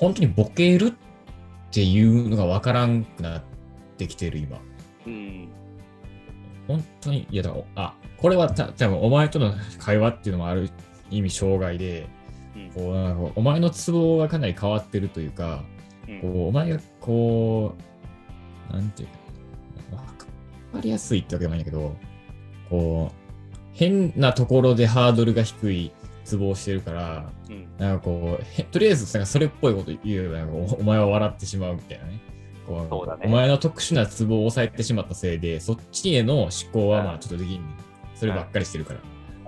本当にボケるっていうのがわからんくなってきてる今。うん。本当に、いやだから、あ、これはた多分お前との会話っていうのもある意味障害で、うんこうなんかお前のツボがかなり変わってるというか、うんこうお前がこう、なんていうか、わかりやすいってわけでもないんだけど、こう、変なところでハードルが低いツボをしてるから、うん。なんかこう、へとりあえずなんかそれっぽいこと言えばなんかおお前は笑ってしまうみたいなね。こそうだねお前の特殊なツボを抑えてしまったせいで、そっちへの思考はまあちょっとできんねんそればっかりしてるから。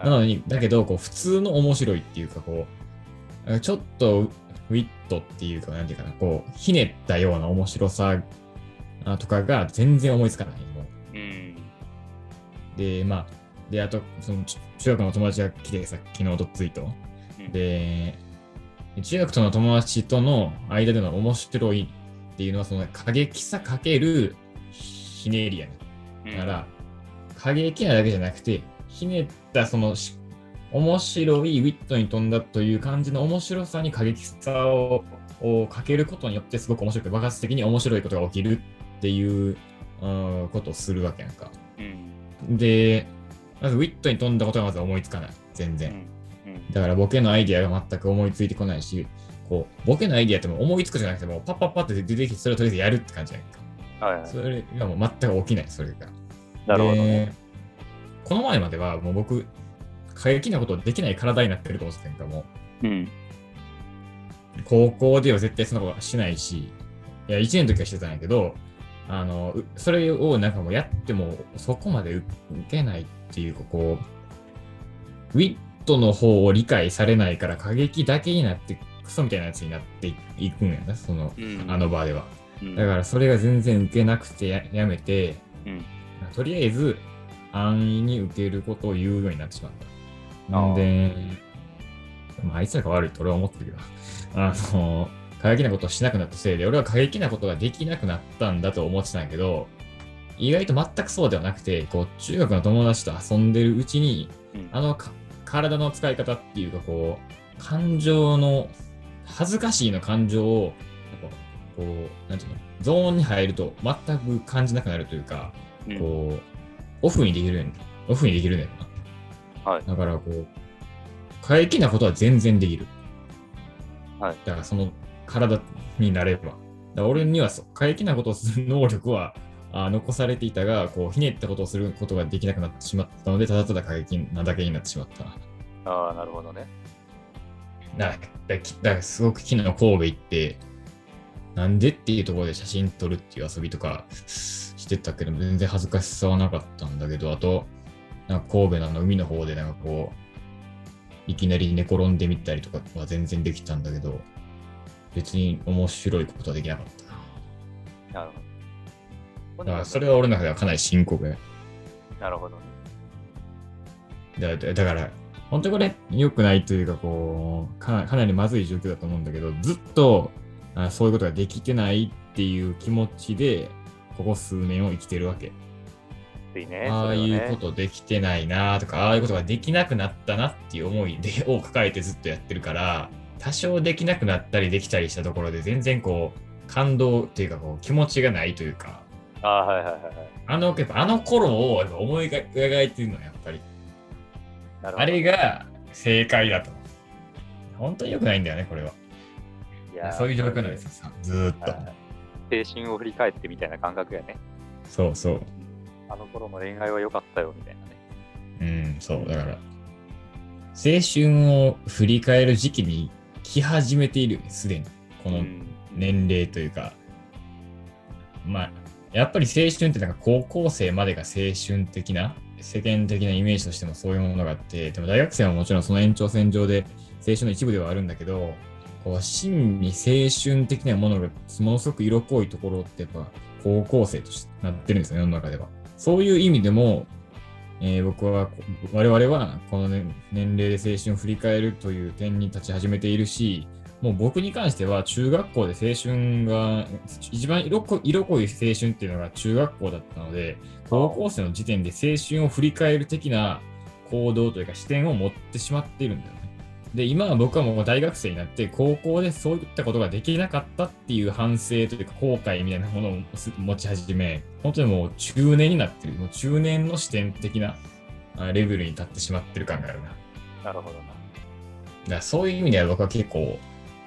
なのに、だけど、こう、普通の面白いっていうか、こう、ちょっとウィットっていうか、なんていうかな、こう、ひねったような面白さあとかが全然思いつかない。もうん。うで、まあ、で、あと、その、ち中学の友達が来てさ、昨日とツイート。うんで、中学との友達との間での面白いっていうのは、その過激さかけるひねりやね。うんだから、過激なだけじゃなくて、ひねったそのし面白いウィットに富んだという感じの面白さに過激さををかけることによってすごく面白くて爆発的に面白いことが起きるっていううんことをするわけやんか。うん。で、まずウィットに富んだことがまず思いつかない。全然。うん。うん。だからボケのアイディアが全く思いついてこないし、こう、ボケのアイディアってもう思いつくじゃなくてもうパッパッパって出てきてそれをとりあえずやるって感じやんか。はいはい。それがもう全く起きない、それが。なるほどね。でこの前まではもう僕、過激なことできない体になってると思ってたんか、もうん。う。高校では絶対そんなことはしないし、いや、1年の時はしてたんやけど、あの、うそれをなんかもうやってもそこまで受けないっていうか、こう、ウィットの方を理解されないから過激だけになって、クソみたいなやつになっていいくんやな、その、うん。あの場では。うん、だからそれが全然受けなくてややめて、うん。とりあえず安易に受けることを言うようになってしまった。あーんで、まあ、あいつらが悪いと俺は思ってるけど、あの、過激なことをしなくなったせいで、俺は過激なことができなくなったんだと思ってたんやけど、意外と全くそうではなくて、こう、中学の友達と遊んでるうちに、うんあのか体の使い方っていうか、こう、感情の、恥ずかしいの感情を、やっぱこう、なんていうの、ゾーンに入ると全く感じなくなるというか、うんこう、オフにできるんオフにできるねんな。はいだから、こう、過激なことは全然できる。はい。だから、その体になれば。だ俺にはそう過激なことをする能力はあ残されていたが、こう、ひねったことをすることができなくなってしまったので、ただただ過激なだけになってしまった。ああ、なるほどね。だだからすごく昨日神戸行って、なんでっていうところで写真撮るっていう遊びとかしてたけど、全然恥ずかしさはなかったんだけど、あと、なんか神戸の海の方でなんかこう、いきなり寝転んでみたりとかは全然できたんだけど、別に面白いことはできなかったな。なるほど。だからそれは俺の中ではかなり深刻や。なるほどね。だだだから、本当にこれ良くないというか、こうかな、かなりまずい状況だと思うんだけど、ずっとあそういうことができてないっていう気持ちで、ここ数年を生きてるわけ。ね。ああいうことできてないなとか、ああいうことができなくなったなっていう思いでを抱えてずっとやってるから、多少できなくなったりできたりしたところで、全然こう、感動っていうか、こう、気持ちがないというか、ああ、はいはいはいはい。あの、やっぱあの頃を思い描いてるの、やっぱり。あれが正解だと。本当に良くないんだよね、これは。いやーそういう状況なんですよ、さずーっと。はい青春を振り返ってみたいな感覚やね。そうそう。あの頃の恋愛は良かったよみたいなね。うん、そう。だから、青春を振り返る時期に来始めているよね、すでに。このうん年齢というか。まあ、やっぱり青春ってなんか高校生までが青春的な、世間的なイメージとしてもそういうものがあって、でも大学生はもちろんその延長線上で青春の一部ではあるんだけど、こう真に青春的なものがものすごく色濃いところってやっぱ高校生としてなってるんですよ、世の中では。そういう意味でも、えー僕は、我々はこの、ね、年齢で青春を振り返るという点に立ち始めているし、もう僕に関しては中学校で青春が、一番色濃い色濃い青春っていうのが中学校だったので、高校生の時点で青春を振り返る的な行動というか視点を持ってしまっているんだよね。で、今は僕はもう大学生になって、高校でそういったことができなかったっていう反省というか、後悔みたいなものを持ち始め、本当にもう中年になってる、もう中年の視点的なあレベルに立ってしまってる感があるな。なるほどな。だそういう意味では僕は結構、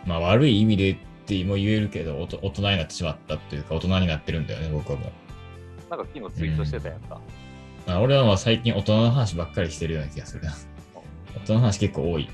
まあ悪い意味でっても言えるけど、大人になってしまったというか、大人になってるんだよね、僕はもう。なんか昨日ツイートしてたやんか。まあ、俺はまあ最近大人の話ばっかりしてるような気がするな。大人の話結構多い。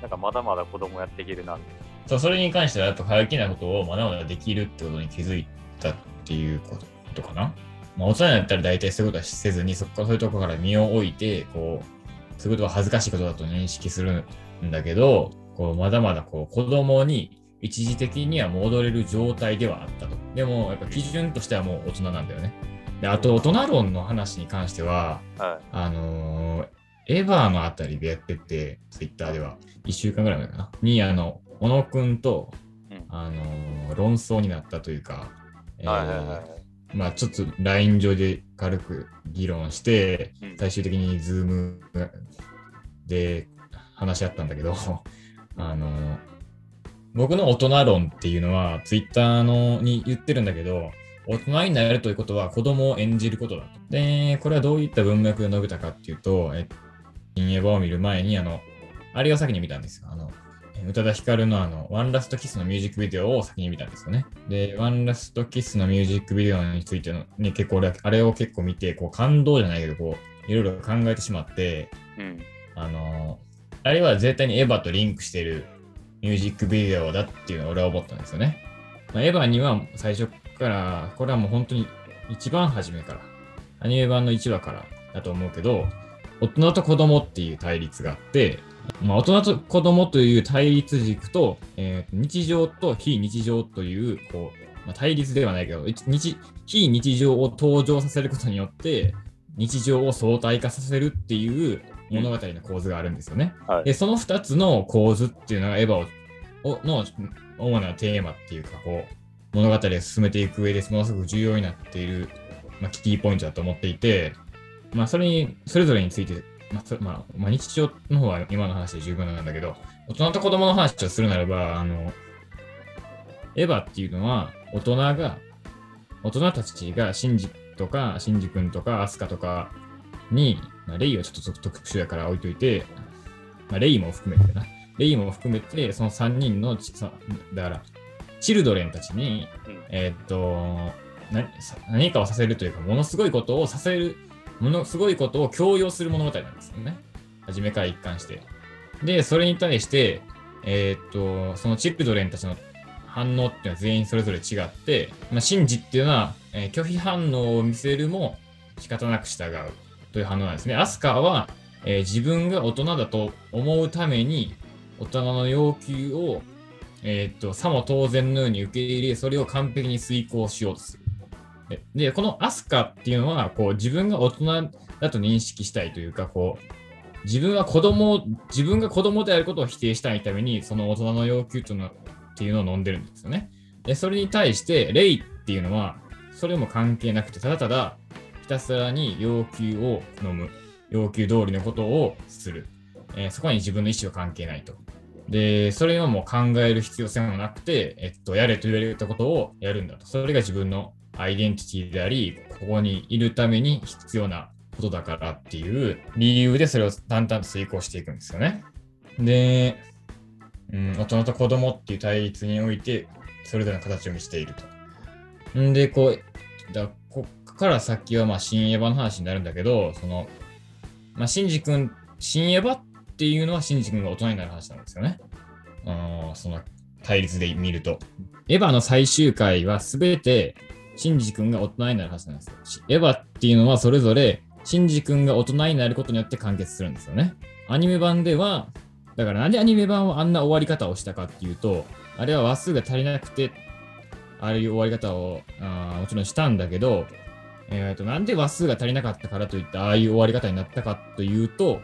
なんかまだまだ子供やっていけるなって。そうそれに関してはやっぱ過激なことをまだまだできるってことに気づいたっていうことかな。まあ、大人になったら大体そういうことはせずに、そこからそういうところから身を置いて、こう、そういうことは恥ずかしいことだと認識するんだけど、こうまだまだこう子供に一時的には戻れる状態ではあったと。でも、やっぱ基準としてはもう大人なんだよね。で、あと、大人論の話に関しては、はあのーエヴァのあたりでやってて、ツイッターでは、1週間ぐらい前かな。に、あの、小野くんと、うんあのー論争になったというか。まあちょっと LINE 上で軽く議論して、うん最終的に Zoom で話し合ったんだけど、あの、僕の大人論っていうのは Twitter のに言ってるんだけど、大人になるということは子供を演じることだと。で、これはどういった文脈で述べたかっていうと、え新エヴァを見る前に、あの、あれを先に見たんですよ。あの、宇多田ヒカルのあの、ワンラストキスのミュージックビデオを先に見たんですよね。で、ワンラストキスのミュージックビデオについての、ね、結構俺は、あれを結構見て、こう感動じゃないけど、こう、いろいろ考えてしまって、うん。あのあれは絶対にエヴァとリンクしてるミュージックビデオだっていうのを俺は思ったんですよね。まあ、エヴァには最初から、これはもう本当に一番初めから、アニメ版の1話からだと思うけど、大人と子供っていう対立があって、まあ、大人と子供という対立軸と、えー日常と非日常という、こう、まあ、対立ではないけど、日非日常を登場させることによって、日常を相対化させるっていう物語の構図があるんですよね。はいで、その2つの構図っていうのがエヴァををの主なテーマっていうか、こう、物語を進めていく上でものすごく重要になっている、まあ、キーポイントだと思っていて、まあ、それに、それぞれについて、まあそまあ、まあ、日常の方は今の話で十分なんだけど、大人と子供の話をするならば、あの、エヴァっていうのは、大人が、大人たちがシンジとか、シンジ君とか、アスカとかに、まあ、レイはちょっと特殊やから置いといて、まあ、レイも含めてな。レイも含めて、その3人のだから、チルドレンたちに、うんえーっとなさ何かをさせるというか、ものすごいことをさせる、ものすごいことを強要する物語なんですよね。初めから一貫して。で、それに対して、えーっと、そのチルドレンたちの反応っていうのは全員それぞれ違って、まあ、シンジっていうのは、えー拒否反応を見せるも仕方なく従うという反応なんですね。アスカは、えー自分が大人だと思うために、大人の要求を、えーっと、さも当然のように受け入れ、それを完璧に遂行しようとする。で、このアスカっていうのは、こう、自分が大人だと認識したいというか、こう、自分は子供、自分が子供であることを否定したいために、その大人の要求というのっていうのを飲んでるんですよね。で、それに対して、レイっていうのは、それも関係なくて、ただただ、ひたすらに要求を飲む。要求通りのことをする。えーそこに自分の意思は関係ないと。で、それはもう考える必要性もなくて、えっと、やれと言われたことをやるんだと。それが自分のアイデンティティであり、ここにいるために必要なことだからっていう理由でそれを淡々と遂行していくんですよね。で、うん、大人と子供っていう対立において、それぞれの形を見せていると。んで、こう、だから先はまあ新エヴァの話になるんだけど、その、まあ、シンジ君、新エヴァっていうのはシンジ君が大人になる話なんですよね。あのその対立で見ると。エヴァの最終回はすべてシンジ君が大人になる話なんですよ。エヴァっていうのはそれぞれシンジ君が大人になることによって完結するんですよね。アニメ版では、だからなんでアニメ版はあんな終わり方をしたかっていうと、あれは話数が足りなくて、ああいう終わり方をあもちろんしたんだけど、えー、となんで話数が足りなかったからといってああいう終わり方になったかというと、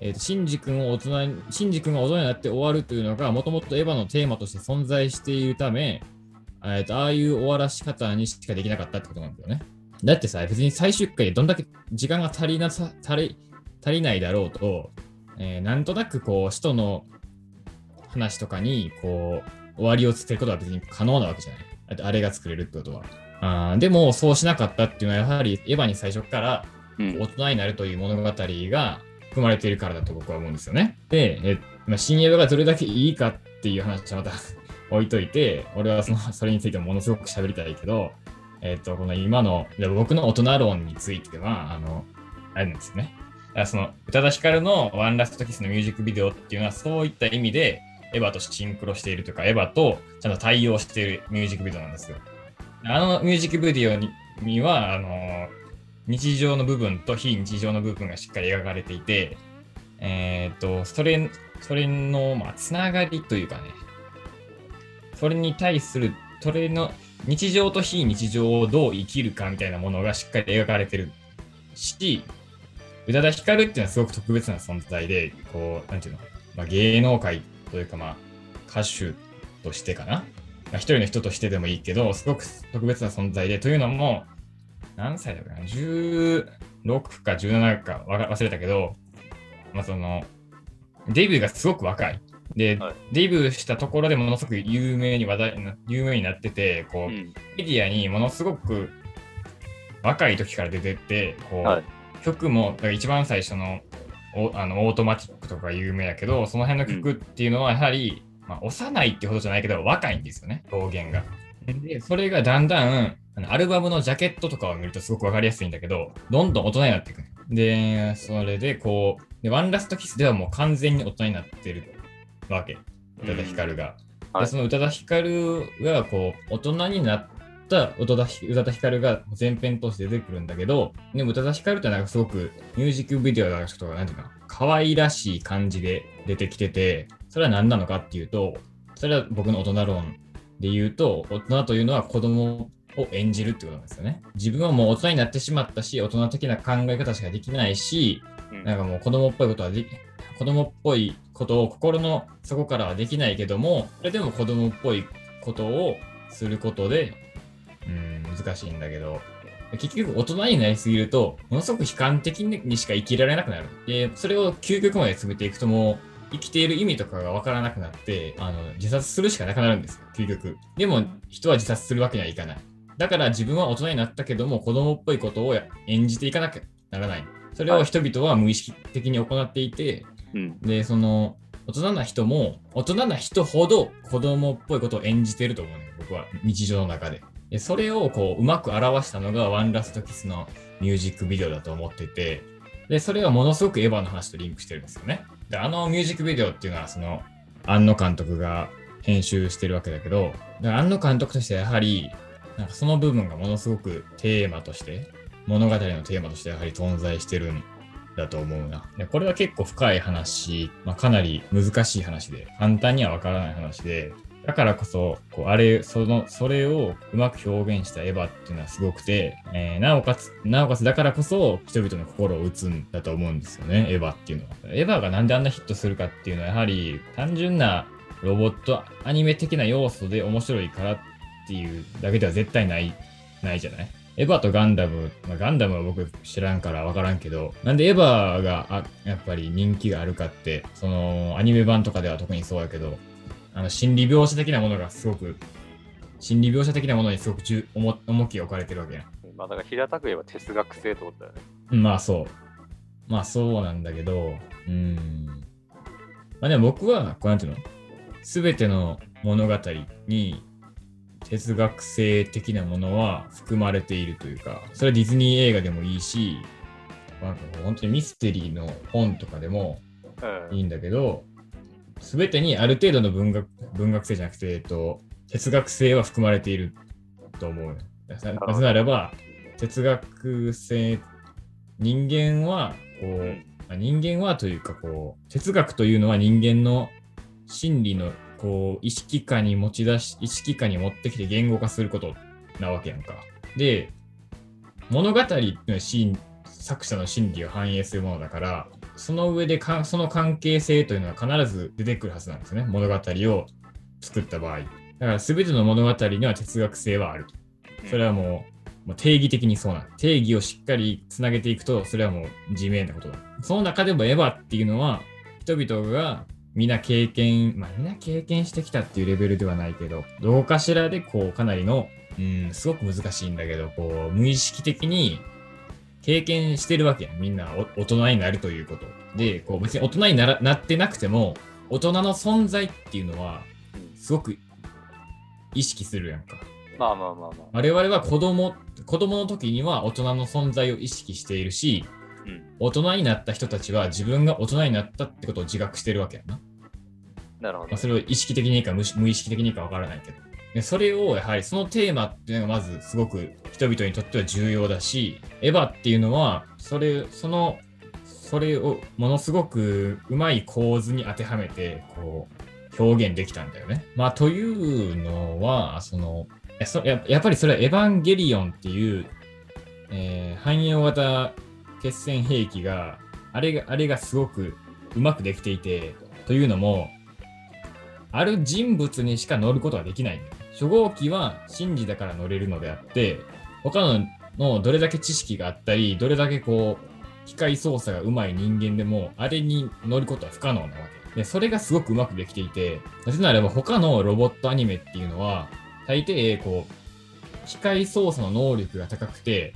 えー、とシンジ君を大人に、シンジ君が大人になって終わるというのが、もともとエヴァのテーマとして存在しているため、えー、とああいう終わらし方にしかできなかったってことなんだよね。だってさ、別に最終回でどんだけ時間が足りなさ足り足りないだろうと、えーなんとなくこう、使徒の話とかにこう終わりをつけることは別に可能なわけじゃない。あとあれが作れるってことは。あでもそうしなかったっていうのはやはりエヴァに最初から大人になるという物語が含まれているからだと僕は思うんですよね。で、えまあ、新エヴァがどれだけいいかっていう話はまた 置いといて、俺はそのそれについてものすごく喋りたいけど、えっ、ー、と、この今の、僕の大人論については、あの、あれなんですよね。その、宇多田ヒカルのワンラストキスのミュージックビデオっていうのは、そういった意味で、エヴァとシンクロしているというか、エヴァとちゃんと対応しているミュージックビデオなんですよ。あのミュージックビデオにには、あの、日常の部分と非日常の部分がしっかり描かれていて、えっ、ー、と、それ、それの、まあ、つながりというかね、それに対する、それの日常と非日常をどう生きるかみたいなものがしっかり描かれてるし、宇多田ヒカルっていうのはすごく特別な存在で、こう、なんていうの、まあ、芸能界というか、まあ、歌手としてかな。まあ、一人の人としてでもいいけど、すごく特別な存在で、というのも、何歳だかな ?16 か17か忘れたけど、まあ、その、デビューがすごく若い。で、はい、デビューしたところでものすごく有名に話題有名になってて、こう、うん、メディアにものすごく若い時から出てって、こう、はい、曲も、一番最初のおあのオートマティックとか有名だけど、その辺の曲っていうのはやはり、うん、まあ、幼いってほどじゃないけど、若いんですよね、表現が。で、それがだんだん、アルバムのジャケットとかを見るとすごくわかりやすいんだけど、どんどん大人になっていく。で、それでこう、でワンラストキスではもう完全に大人になってるわけ。宇多田ヒカルが。はい、その宇多田ヒカルがこう大人になった宇多田宇多田ヒカルが前編通して出てくるんだけど、でも宇多田ヒカルってなんかすごくミュージックビデオだとか、なんていうか、可愛らしい感じで出てきてて、それは何なのかっていうと、それは僕の大人論で言うと、大人というのは子供を演じるってことなんですよね。自分はもう大人になってしまったし、大人的な考え方しかできないし、なんかもう子供っぽいことはでき、子供っぽいことを心の底からはできないけども、それでも子供っぽいことをすることで、うん、難しいんだけど、結局大人になりすぎると、ものすごく悲観的にしか生きられなくなる。で、それを究極まで詰めていくともう、生きている意味とかがわからなくなって、あの、自殺するしかなくなるんですよ、究極。でも、人は自殺するわけにはいかない。だから自分は大人になったけども、子供っぽいことを演じていかなきゃならない。それを人々は無意識的に行っていて、で、その、大人な人も、大人な人ほど子供っぽいことを演じてると思うね、僕は、日常の中で。でそれをこう、うまく表したのがワンラストキスのミュージックビデオだと思ってて、で、それはものすごくエヴァの話とリンクしてるんですよね。で、あのミュージックビデオっていうのは、その、庵野監督が編集してるわけだけど、庵野監督としてはやはり、なんかその部分がものすごくテーマとして、物語のテーマとしてやはり存在してるんだと思うな。でこれは結構深い話、まあ、かなり難しい話で、簡単にはわからない話で、だからこそ、こうあれ、その、それをうまく表現したエヴァっていうのはすごくて、えー、なおかつ、なおかつだからこそ人々の心を打つんだと思うんですよね、エヴァっていうのは。エヴァがなんであんなヒットするかっていうのは、やはり単純なロボットアニメ的な要素で面白いからっていうだけでは絶対ない、ないじゃない？エヴァとガンダム、まあ、ガンダムは僕知らんから分からんけど、なんでエヴァがあやっぱり人気があるかって、そのアニメ版とかでは特にそうやけど、あの心理描写的なものがすごく、心理描写的なものにすごく重重重きを置かれてるわけやん。まあだから平たく言えば哲学性ってことだよね。まあそう。まあそうなんだけど、うん。まあでも僕は、こうなんていうの？すべての物語に哲学性的なものは含まれているというか、それはディズニー映画でもいいし、なんか本当にミステリーの本とかでもいいんだけど、す、べ、てにある程度の文学文学性じゃなくて、えっと、哲学性は含まれていると思う。なぜならば、哲学性、人間は、こう、人間はというか、こう、哲学というのは人間の心理のこう、意識下に持ち出し、意識下に持ってきて言語化することなわけやんか。で、物語っていうのは作者の心理を反映するものだから、その上でかその関係性というのは必ず出てくるはずなんですね。物語を作った場合。だから全ての物語には哲学性はあると。それはもう、もう定義的にそうな定義をしっかりつなげていくと、それはもう自明なことだ。その中でもエヴァっていうのは、人々がみんな経験、まあみんな経験してきたっていうレベルではないけど、どうかしらでこうかなりの、うん、すごく難しいんだけど、こう無意識的に経験してるわけやん。みんなお大人になるということ。で、こう別に大人にならなってなくても、大人の存在っていうのは、うんすごく意識するやんか。まあまあまあまあ。我々は子供、子供の時には大人の存在を意識しているし、うん。大人になった人たちは自分が大人になったってことを自覚してるわけやな。なるほどまあ、。それを意識的にいいか無無意識的にいいかわからないけど。でそれをやはりそのテーマっていうのがまずすごく人々にとっては重要だし、エヴァっていうのはそれ、その、それをものすごくうまい構図に当てはめて、こう、表現できたんだよね。まあ、というのは、その、やそややっぱりそれはエヴァンゲリオンっていう、えー汎用型決戦兵器が、あれが、あれがすごくうまくできていて、というのも、ある人物にしか乗ることはできないんだよ。初号機は神事だから乗れるのであって、他ののどれだけ知識があったり、どれだけこう、機械操作が上手い人間でも、あれに乗ることは不可能なわけ。で、それがすごくうまくできていて、なぜならば他のロボットアニメっていうのは、大抵こう、機械操作の能力が高くて、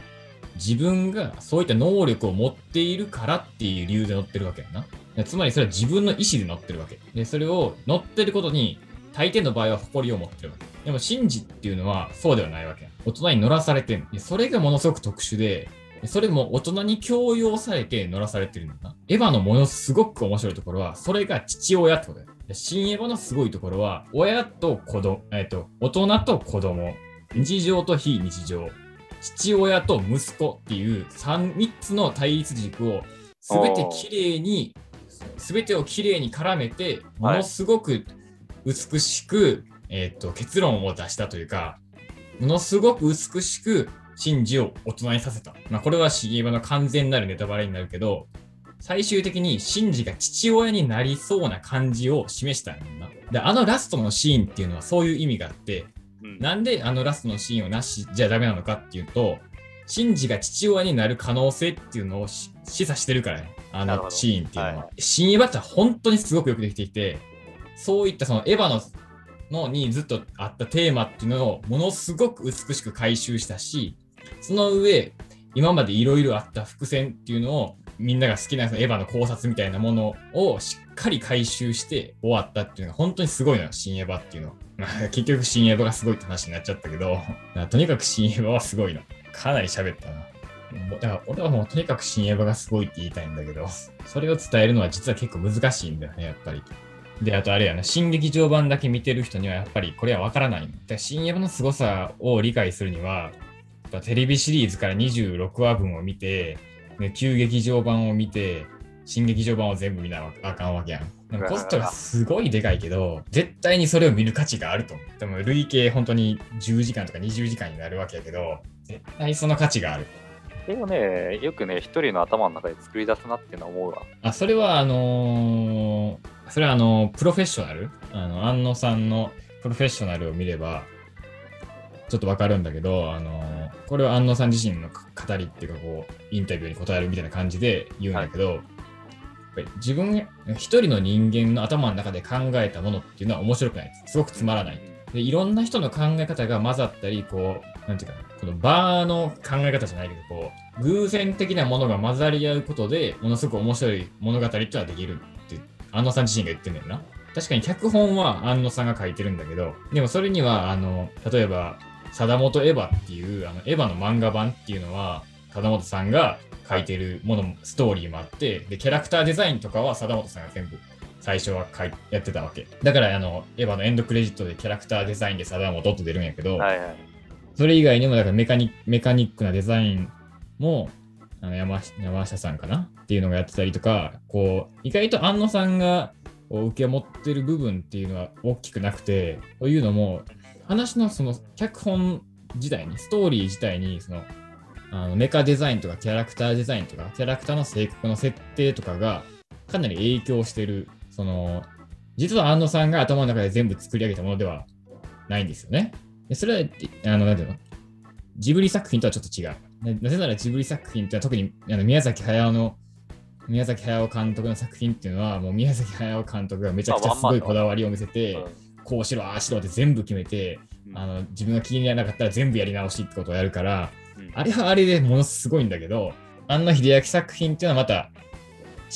自分がそういった能力を持っているからっていう理由で乗ってるわけやな。つまりそれは自分の意思で乗ってるわけ。で、それを乗ってることに、大抵の場合は誇りを持ってるわけ。でも、神事っていうのはそうではないわけや。大人に乗らされてる。でそれがものすごく特殊で、でそれも大人に強要されて乗らされてるんだな。エヴァのものすごく面白いところは、それが父親ってことだよ。で新エヴァのすごいところは、親と子供、えっと、大人と子供、日常と非日常、父親と息子っていう 3, 3つの対立軸を全てきれいに、全てをきれいに絡めて、ものすごく美しく、えっと結論を出したというか、ものすごく美しくシンジを大人にさせた。まあ、これはシゲバの完全なるネタバレになるけど、最終的にシンジが父親になりそうな感じを示したんだな。で、あのラストのシーンっていうのはそういう意味があって、うん。なんであのラストのシーンをなしじゃダメなのかっていうと、シンジが父親になる可能性っていうのをし示唆してるからね。あのシーンっていうのは。は新エヴァって本当にすごくよくできていて、そういったそのエヴァののにずっとあったテーマっていうのをものすごく美しく回収したし、その上、今までいろいろあった伏線っていうのをみんなが好きなそのエヴァの考察みたいなものをしっかり回収して終わったっていうのが本当にすごいのよ、新エヴァっていうのは。結局新エヴァがすごいって話になっちゃったけど、とにかく新エヴァはすごいの。かなり喋ったな。だから俺はもうとにかく新エヴァがすごいって言いたいんだけど、それを伝えるのは実は結構難しいんだよね、やっぱり。で、あとあれやな、新劇場版だけ見てる人にはやっぱりこれはわからないの。で新エヴァの凄さを理解するには、テレビシリーズから26話分を見て、ね、旧劇場版を見て、新劇場版を全部見なあかんわけやん。でもコストがすごいでかいけど、絶対にそれを見る価値があると思う。でも累計本当に10時間とか20時間になるわけやけど、絶対その価値がある。でもね、よくね、一人の頭の中で作り出すなっていうのは思うわ。あ、それはあのーそれはあのプロフェッショナル？あの、安野さんのプロフェッショナルを見れば、ちょっとわかるんだけど、あのーこれは安野さん自身の語りっていうか、こう、インタビューに答えるみたいな感じで言うんだけど、やっぱり自分、一人の人間の頭の中で考えたものっていうのは面白くないです。すごくつまらない。で、いろんな人の考え方が混ざったり、こう、なんていうかな、このバーの考え方じゃないけど、こう、偶然的なものが混ざり合うことで、ものすごく面白い物語っていうのはできる安野さん自身が言ってんだよな。確かに脚本は安野さんが書いてるんだけど、でもそれには、あの、例えば、貞本エヴァっていう、あの、エヴァの漫画版っていうのは、貞本さんが書いてるものも、ストーリーもあって、で、キャラクターデザインとかは貞本さんが全部最初は書いやってたわけ。だから、あの、エヴァのエンドクレジットでキャラクターデザインで貞本って出るんやけど、はいはい。それ以外にも、だからメカニメカニックなデザインも、あの山山下さんかな？っていうのがやってたりとか、こう、意外と安野さんが受け持ってる部分っていうのは大きくなくて、というのも、話のその脚本自体に、ストーリー自体に、その、あのメカデザインとかキャラクターデザインとか、キャラクターの性格の設定とかがかなり影響してる、その、実は安野さんが頭の中で全部作り上げたものではないんですよね。でそれは、あの、なんていうの？ジブリ作品とはちょっと違う。ななぜならジブリ作品って特にあの宮崎駿の宮崎駿監督の作品っていうのは、もう宮崎駿監督がめちゃくちゃすごいこだわりを見せて、うんこうしろ、ああしろって全部決めて、うんあの自分が気にならなかったら全部やり直しってことをやるから、うんあれはあれでものすごいんだけど、庵野秀明作品っていうのはまた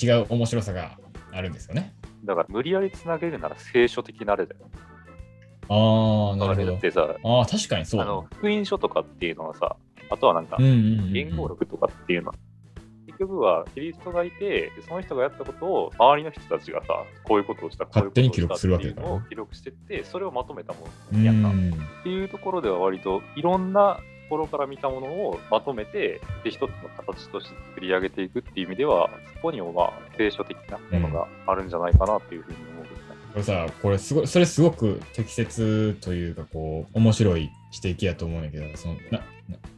違う面白さがあるんですよね。だから無理やりつなげるなら聖書的なあれだよ。ああ、なるほどだっ。てさ、ああ、確かにそうだ。あの福音書とかっていうのはさ、あとはなんか言語録とかっていうのは、結局はキリストがいて、でその人がやったことを周りの人たちがさ、こういうことをした、こういうことをしたっていうのを記録してって、それをまとめたもうのやんか。っんていうところでは割といろんなところから見たものをまとめて、で一つの形として作り上げていくっていう意味では、そこにもまあ聖書的なものがあるんじゃないかなっていうふうに。これさ、これすごい、それすごく適切というか、こう、面白い指摘やと思うんやけど、そのな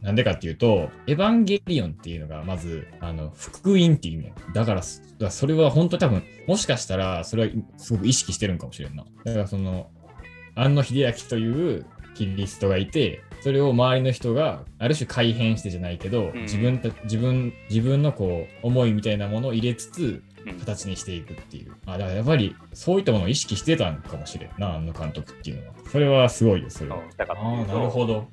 なんでかっていうと、エヴァンゲリオンっていうのが、まず、あの、福音っていう意味だから、だからそれは本当多分、もしかしたら、それはすごく意識してるんかもしれんな。だから、その、安野秀明というキリストがいて、それを周りの人がある種改変してじゃないけど、うん自分た自分自分のこう思いみたいなものを入れつつうん形にしていくっていう。あだからやっぱりそういったものを意識してたんかもしれんな、あの監督っていうのは。それはすごいよ、それは。ああ、なるほど。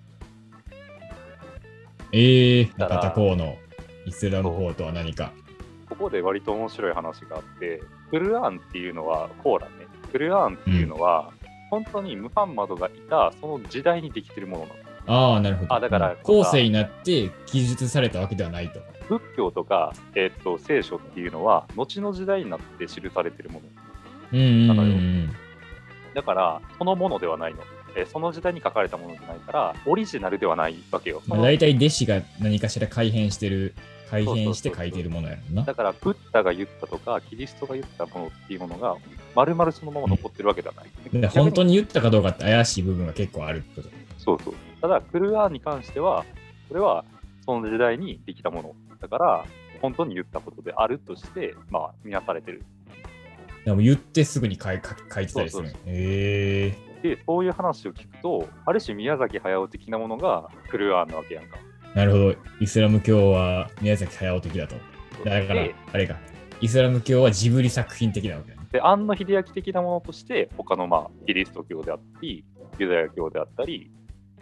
ええー、中田公のイスラム法とは何か。ここで割と面白い話があって、クルアーンっていうのは、コーランね。クルアーンっていうのは、本当にムハンマドがいたその時代にできてるものなの。ああ、なるほど。あだからうん後世になって記述されたわけではないと。仏教とか、えっと聖書っていうのは、後の時代になって記されてるもの。うんうんうんだからようん。だから、そのものではないの。えーその時代に書かれたものじゃないから、オリジナルではないわけよ。そまあ、の大体弟子が何かしら改変してる、改変して書いてるものやろな。だから、ブッダが言ったとか、キリストが言ったものっていうものが、まるまるそのまま残ってるわけではない。で本当にに言ったかどうかって怪しい部分が結構あるってこと。そうそう。ただ、クルアーンに関しては、これはその時代にできたもの。だから、本当に言ったことであるとして、まあ、見なされてる。でも言ってすぐに書いいてたりする。そうそうへえで、そういう話を聞くと、ある種宮崎駿的なものがクルアーンなわけやんか。ー。なるほど。イスラム教は宮崎駿的だと。だからで、あれか。イスラム教はジブリ作品的なわけだね。で、庵野秀明的なものとして、他のまあキリスト教であったり、ユダヤ教であったり、あ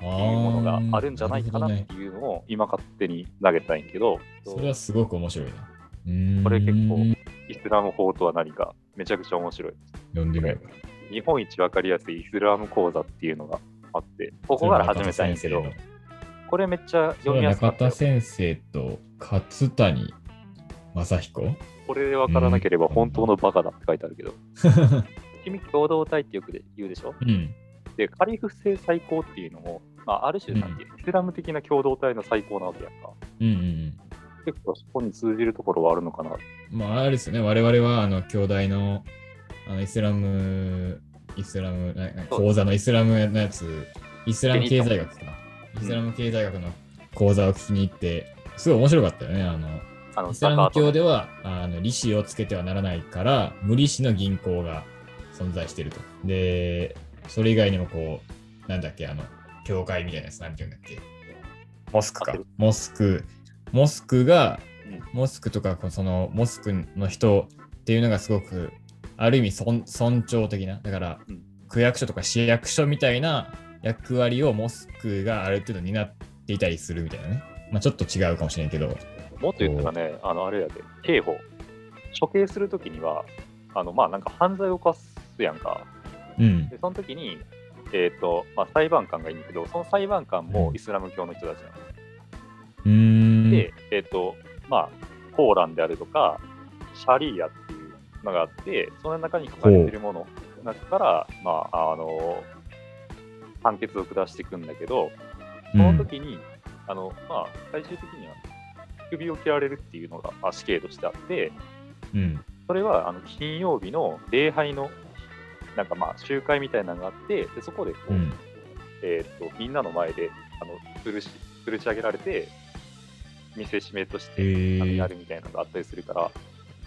っていうものがあるんじゃないかなっね。ていうのを今勝手に投げたいんけど、それはすごく面白いな。これ結構イスラム法とは何かめちゃくちゃ面白い。読んでみよう。日本一わかりやすいイスラム講座っていうのがあって、ここから始めたいんやけど、これめっちゃ読みやすか中田ったよ。先生と勝谷正彦？これでわからなければ本当のバカだって書いてあるけど、君共同体ってよくで言うでしょ？うん。で、カリフ制最高っていうのも、まあ、ある種なんていう、イスラム的な共同体の最高なわけやんか。うんうんうん。結構そこに通じるところはあるのかな。まあ、あれですよね。我々は、あの、兄弟の、あの、イスラム、イスラム、なな講座のイスラムのやつ、イスラム経済学か。イスラム経済学の講座を聞きに行って、すごい面白かったよね。あの、あの、イスラム教ででは、あの、利子をつけてはならないから、無利子の銀行が存在していると。で、それ以外にもこう、なんだっけ、あの、教会みたいなやつ、なんて言うんだっけ？モスクか。モスク。モスクが、うんモスクとか、その、モスクの人っていうのがすごく、ある意味尊尊重的な。だから、うん区役所とか市役所みたいな役割をモスクがある程度担っていたりするみたいなね。まあちょっと違うかもしれんけど。もっと言ったらね、あの、あれやで、刑法。処刑するときには、あの、まあ、なんか犯罪を犯すやんか。うん。で、その時に、えっ、と、まあ、裁判官がいいんだけど、その裁判官もイスラム教の人たちなの。うーん。で、えっ、と、まあ、コーランであるとか、シャリーアっていうのがあって、その中に書かれているものの中から、まあ、あの、判決を下していくんだけど、その時に、あの、まあ、最終的には首を切られるっていうのがまあ死刑としてあって、うん。それはあの金曜日の礼拝のなんかまあ集会みたいなのがあって、でそこでこう、うん。えー、とみんなの前であの吊るし吊るし上げられて、見せしめとしてあのやるみたいなのがあったりするから、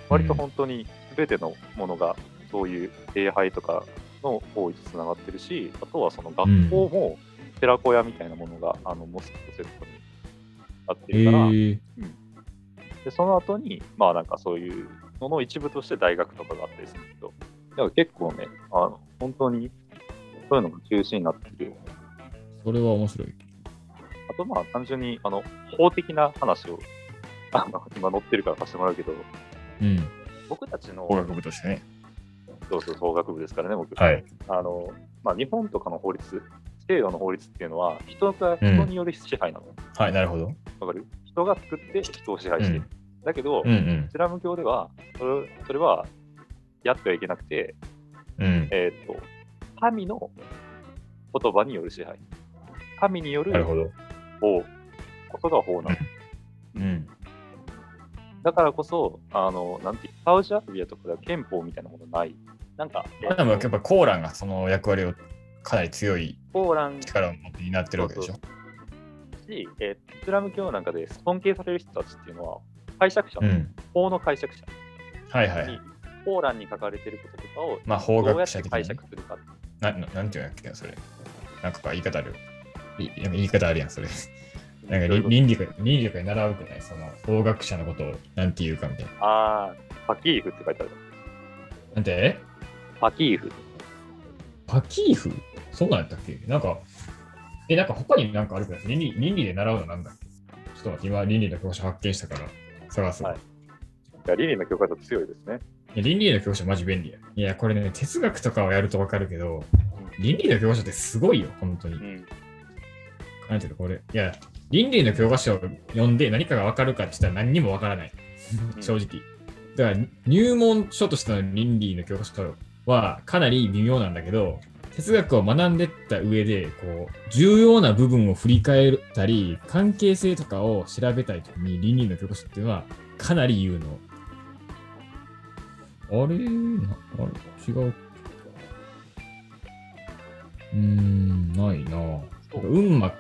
割と本当に全てのものがそういう礼拝とかの方位とつながってるし、あとはその学校も寺子屋みたいなものが、あのモスクとセットにあってえるから、ー、でその後に、まあなんかそういうのの一部として大学とかがあったりするけど、だから結構ね、あの本当にそういうのが中心になってるよ。それは面白い。あとまあ単純にあの法的な話をあの今載ってるからさせてもらうけど、うん。僕たちの法学部としてね。そうそう法学部ですからね、僕。はい。あのまあ、日本とかの法律、制度の法律っていうのは人が人による支配なの。はい、なるほど。わかる？人が作って人を支配してる。だけど、うんうんイ。スラム教ではそれそれはやってはいけなくて、うん。えーっと神の言葉による支配。神による。法こそが法なの。うん。だからこそ、あの、なんていうサウジアラビアとかでは憲法みたいなものない。なんか、でもやっぱコーランがその役割をかなり強いコーラン力を持って担ってるわけでしょ？し、えーイスラム教なんかで尊敬される人たちっていうのは、解釈者、うん。法の解釈者に、はいはい。コーランに書かれてることとかをまあ法学者的にね解釈するか。なななんていうんだっけな、それ。なんか言い方ある。い言い方あるやん、それ。なんか倫倫理学倫理学に習うくない？その法学者のことをなんて言うかみたいな。ああ、ファキーフって書いてある。なんて？ファキーフ。パキーフ？そうなんやったっけ？なんか、え、なんか他になんかあるけど、倫理倫理で習うのなんだっけ？ちょっと待って、今倫理の教科書発見したから探すわ。はいいや、リリーの教科書強いですね。いや倫理の教科書マジ便利や。いや、これね、哲学とかをやるとわかるけど、倫理の教科書ってすごいよ、本当にう。ん。なんていうの、これ。いや、倫理の教科書を読んで何かがわかるかって言ったら何にもわからない。うん正直。だから、入門書としての倫理の教科書はかなり微妙なんだけど、哲学を学んでった上で、こう、重要な部分を振り返ったり、関係性とかを調べたいときに倫理の教科書っていうのはかなり有能。あれ？なあれ違う。うーん、ないなぁ。そう運馬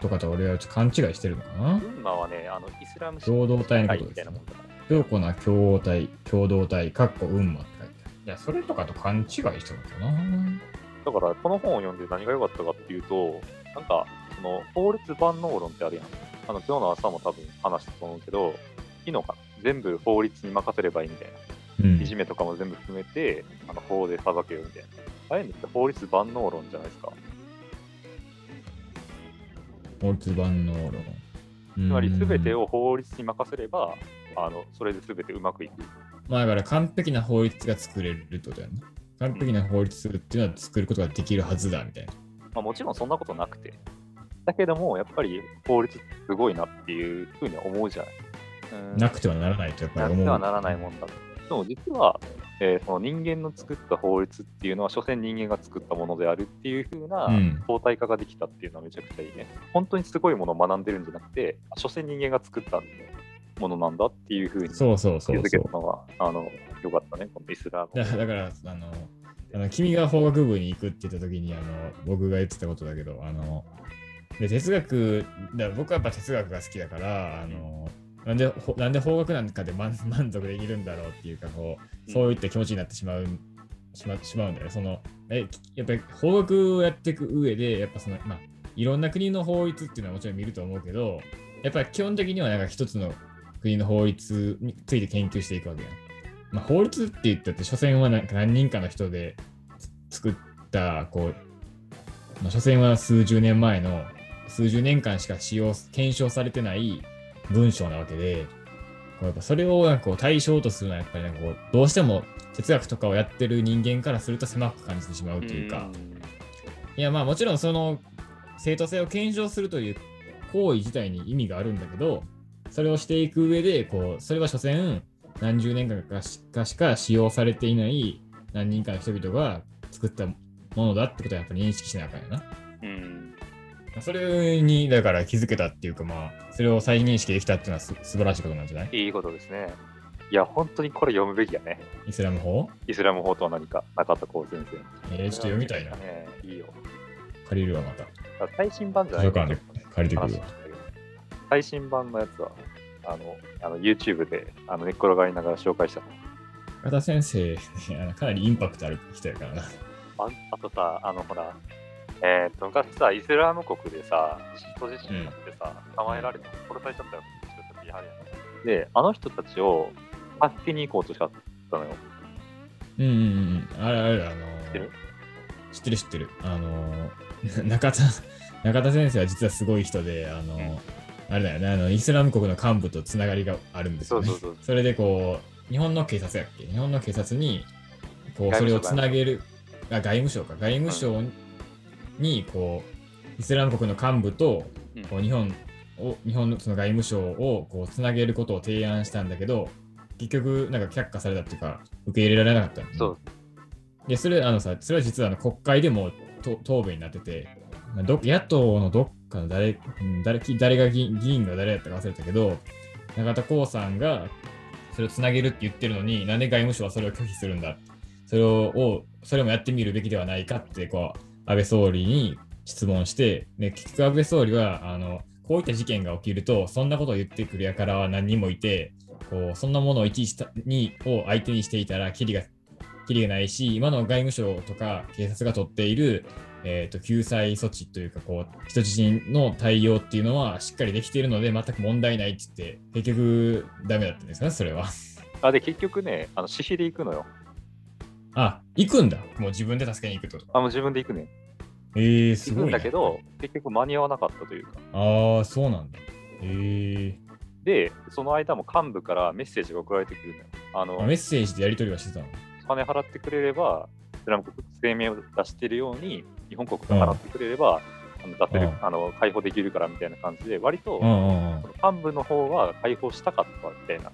とかと俺は勘違いしてるのかな？群馬はね、あの、イスラム共同体のことですねみたいなもんだから。強固な共同体、共同体、かっこ運馬って書いてある。いや、それとかと勘違いしてるのかなだから、この本を読んで何が良かったかっていうと、なんか、その、法律万能論ってあるやん。あの、今日の朝も多分話したと思うけど、いいのかな？全部法律に任せればいいみたいな。うんいじめとかも全部含めて、あの法で裁けよみたいな。ああいうのって法律万能論じゃないですか。法律万能論。つつまり全てを法律に任せれば、あのそれで全てうまくいく。まあだから完璧な法律が作れるってことやな。完璧な法律っていうのは作ることができるはずだみたいな。まあ、もちろんそんなことなくて。だけども、やっぱり法律すごいなっていうふうに思うじゃない。うんなくてはならないとやっぱり思う。なくてはならないもんだと。でも実は、えーその人間の作った法律っていうのは、所詮人間が作ったものであるっていう風なうん相対化ができたっていうのはめちゃくちゃいいね。本当にすごいものを学んでるんじゃなくて、所詮人間が作ったものなんだっていう風に気づけそうたのは、あの、よかったね、このイスラム。だだから、あの、あの君が法学部に行くって言った時に、あの、僕が言ってたことだけど、あの、で哲学、だ僕はやっぱ哲学が好きだから、あの、なんでほなんで法学なんかで満 満足できるんだろうっていうか、こう、そういった気持ちになってしまう、しましまうんだよね。その、えやっぱり法学をやっていく上で、やっぱその、まあ、いろんな国の法律っていうのはもちろん見ると思うけど、やっぱり基本的にはなんか一つの国の法律について研究していくわけやん。まあ、法律って言ったって、所詮はなんか何人かの人でつ作った、こう、まあ、所詮は数十年前の、数十年間しか使用、検証されてない文章なわけで、こうやっぱそれをなんかこう対象とするのはやっぱりなんかこう、どうしても哲学とかをやってる人間からすると狭く感じてしまうというか、いやまあもちろんその正当性を検証するという行為自体に意味があるんだけど、それをしていく上で、こう、それは所詮何十年間かしかしか使用されていない何人かの人々が作ったものだってことはやっぱり認識しなあかんよな。うん。それにだから気づけたっていうかまあ、それを再認識できたっていうのはす素晴らしいことなんじゃない？いいことですね。いや、本当にこれ読むべきやね。イスラム法？イスラム法とは何か、中田光先生。えー、ちょっと読みたいな。ね。いいよ。借りるわ、また。最新版じゃない？図書館で借りてくるわ最新版のやつは、あの、あの YouTube であの寝っ転がりながら紹介した。中田先生、かなりインパクトある人やからな。ああとさ、あの、ほら、えー、と昔さ、イスラム国でさ、人質になってさ、捕まえられて殺されちゃったよ。人たちやはりで、あの人たちを、助けに行こうとしちゃったのよ。うんうんうん。あれあれ、あの知ってる？知ってる知ってる。あのー、中田、中田先生は実はすごい人で、あのーあれだよね、あの、イスラム国の幹部とつながりがあるんですよね。そうそうそう。それでこう、日本の警察やっけ？日本の警察に、こう、それをつなげる、あ、外務省か。外務省に、こう、イスラム国の幹部と、うん。こう日本を、日本のその外務省をこうつなげることを提案したんだけど、結局、なんか却下されたっていうか、受け入れられなかったそう。で、それ、あのさ、それは実はあの国会でもと答弁になってて、まあど野党のどっかの誰、うん誰き誰が議員が誰やったか忘れたけど、永田光さんがそれをつなげるって言ってるのに、なんで外務省はそれを拒否するんだ？それを、をそれもやってみるべきではないかって、こう、安倍総理に質問して、で、結局安倍総理は、あの、こういった事件が起きると、そんなことを言ってくるやからは何人もいて、こう、そんなものをいちいちたにを相手にしていたら、キリがきりがないし、今の外務省とか警察が取っている、えー、と救済措置というかこう、人質の対応っていうのはしっかりできているので、全く問題ないって言って、結局ダメだったんですよね、それは。あ、で、結局ね、あの、私費で行くのよ。あ、行くんだ。もう自分で助けに行くと。あ、もう自分で行くね。えー、すごい、ね。行くんだけど、結局間に合わなかったというか。ああ、そうなんだ。えー、で、その間も幹部からメッセージが送られてくるのよ。あの、あメッセージでやり取りはしてたの？金払ってくれれば、イスラム国声明を出しているように、日本国が払ってくれれば、あの出せるうんあの解放できるからみたいな感じで、割と、うんうんうん。その幹部の方は解放したかったみたいな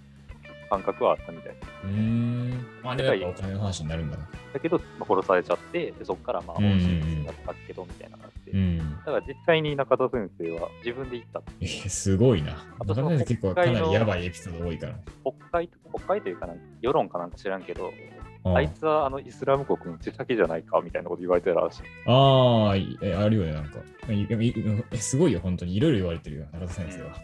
感覚はあったみたい。うーん。まあ、でもやっぱお金の話になるんだな。だけど、まあ殺されちゃって、でそこからまあ本心だったけどみたいな感じで。うん。だから実際に中田先生は自分で行った。えー、すごいな。中田先生結構かなりやばいエピソード多いから。国会、国会というかな、世論かなんか知らんけど、うんあいつはあのイスラム国の手先じゃないかみたいなこと言われてるらしい。ああ、あるよね、なんか。すごいよ、本当に。いろいろ言われてるよ、中田先生は。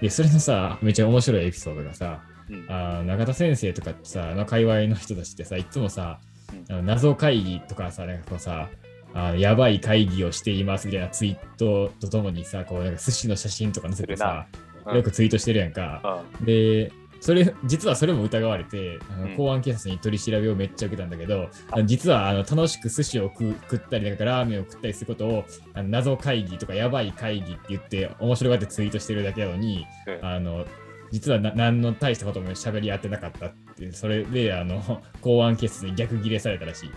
で、それのさ、めっちゃ面白いエピソードがさ、うん。あー中田先生とかってさ、あの界隈の人たちってさ、いつもさ、謎会議とかさ、なんかこうさ、あのやばい会議をしていますみたいなツイートとともにさ、こうなんか寿司の写真とか載せてさ、うん。よくツイートしてるやんか。うん。で、それ、実はそれも疑われて、あうん。の公安警察に取り調べをめっちゃ受けたんだけど、あ。あの実はあの楽しく寿司を食う食ったり、なんかラーメンを食ったりすることをあの謎会議とかやばい会議って言って面白がってツイートしてるだけなのに、うん。あの実はな何の大したことも喋り合ってなかったっていう、それであの 公安警察に逆ギレされたらしい。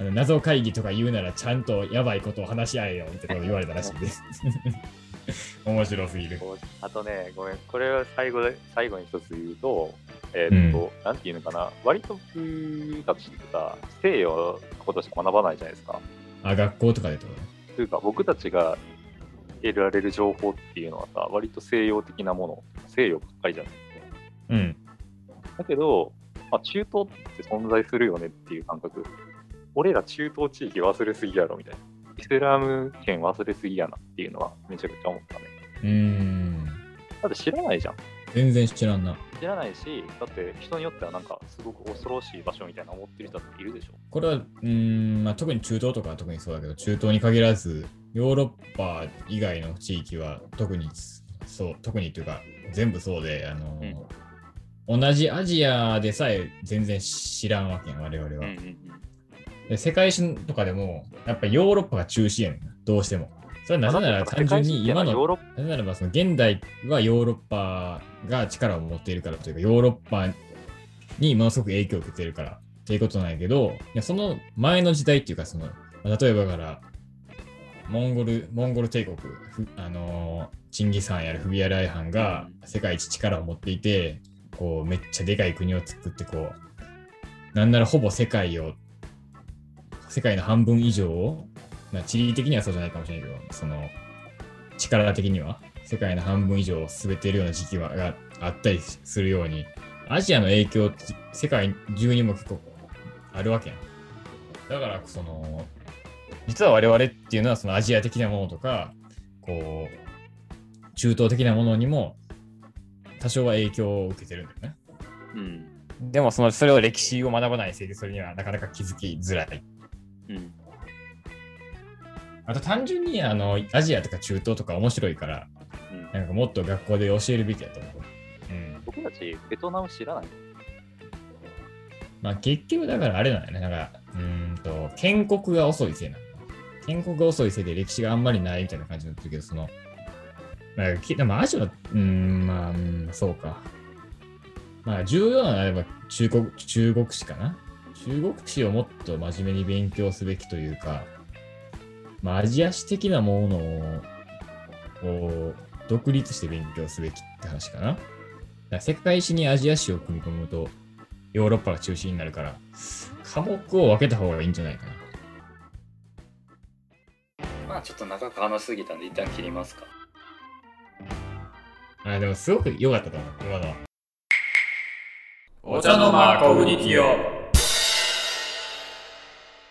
あの謎会議とか言うならちゃんとやばいことを話し合えよみたいなこと言われたらしいです。面白すぎる。あとね、ごめん、これは最後で最後に一つ言うと、えーっと、なんていうのかな、割と僕たちってさ、西洋のことしか学ばないじゃないですか。あ、学校とかでと？というか、僕たちが得られる情報っていうのはさ、割と西洋的なもの、西洋ばっかりじゃないうん。だけど、まあ、中東って存在するよねっていう感覚。俺ら中東地域忘れすぎやろみたいな。イスラム圏忘れすぎやなっていうのはめちゃくちゃ思ったね。うーん。だって知らないじゃん。全然知らんな。知らないし、だって人によってはなんかすごく恐ろしい場所みたいな思ってる人だっているでしょ。これは、うーん、まあ、特に中東とかは特にそうだけど、中東に限らず、ヨーロッパ以外の地域は特にそう、特にというか、全部そうで、あの、同じアジアでさえ全然知らんわけやん、我々は。うんうんうん。で世界史とかでも、やっぱヨーロッパが中心やねんな、どうしても。それはなぜなら単純に今の、ヨーロッなぜならばその現代はヨーロッパが力を持っているからというか、ヨーロッパにものすごく影響を受けているからっていうことなんやけど、いやその前の時代っていうか、その、まあ例えばだから、モンゴル、モンゴル帝国、ふあのーチンギス・ハンやるフビアライハンが世界一力を持っていて、こう、めっちゃでかい国を作って、こう、なんならほぼ世界を、世界の半分以上を、まあ、地理的にはそうじゃないかもしれないけど、その、力的には世界の半分以上を全ているような時期はがあったりするように、アジアの影響って世界中にも結構あるわけやん。だから、その、実は我々っていうのはそのアジア的なものとか、こう、中東的なものにも多少は影響を受けてるんだよね。うん。でもその、それを歴史を学ばないせいでそれにはなかなか気づきづらい。うん。あと単純にあのアジアとか中東とか面白いから、うん、なんかもっと学校で教えるべきだと思う。うん。僕たちベトナム知らないまあ結局だからあれなんだよね。なんか、うーんと、建国が遅いせいなの。建国が遅いせいで歴史があんまりないみたいな感じになってるけど、その、まあ、きでもアジアは、うーん、まあ、そうか。まあ、重要なのであれば中国、中国史かな。中国史をもっと真面目に勉強すべきというか、まあ、アジア史的なものを、を独立して勉強すべきって話かな。か世界史にアジア史を組み込むと、ヨーロッパが中心になるから、科目を分けた方がいいんじゃないかな。まあちょっと長く話しすぎたんで一旦切りますか。あでもすごく良かったと思う、今のは。お茶の間コグニティオ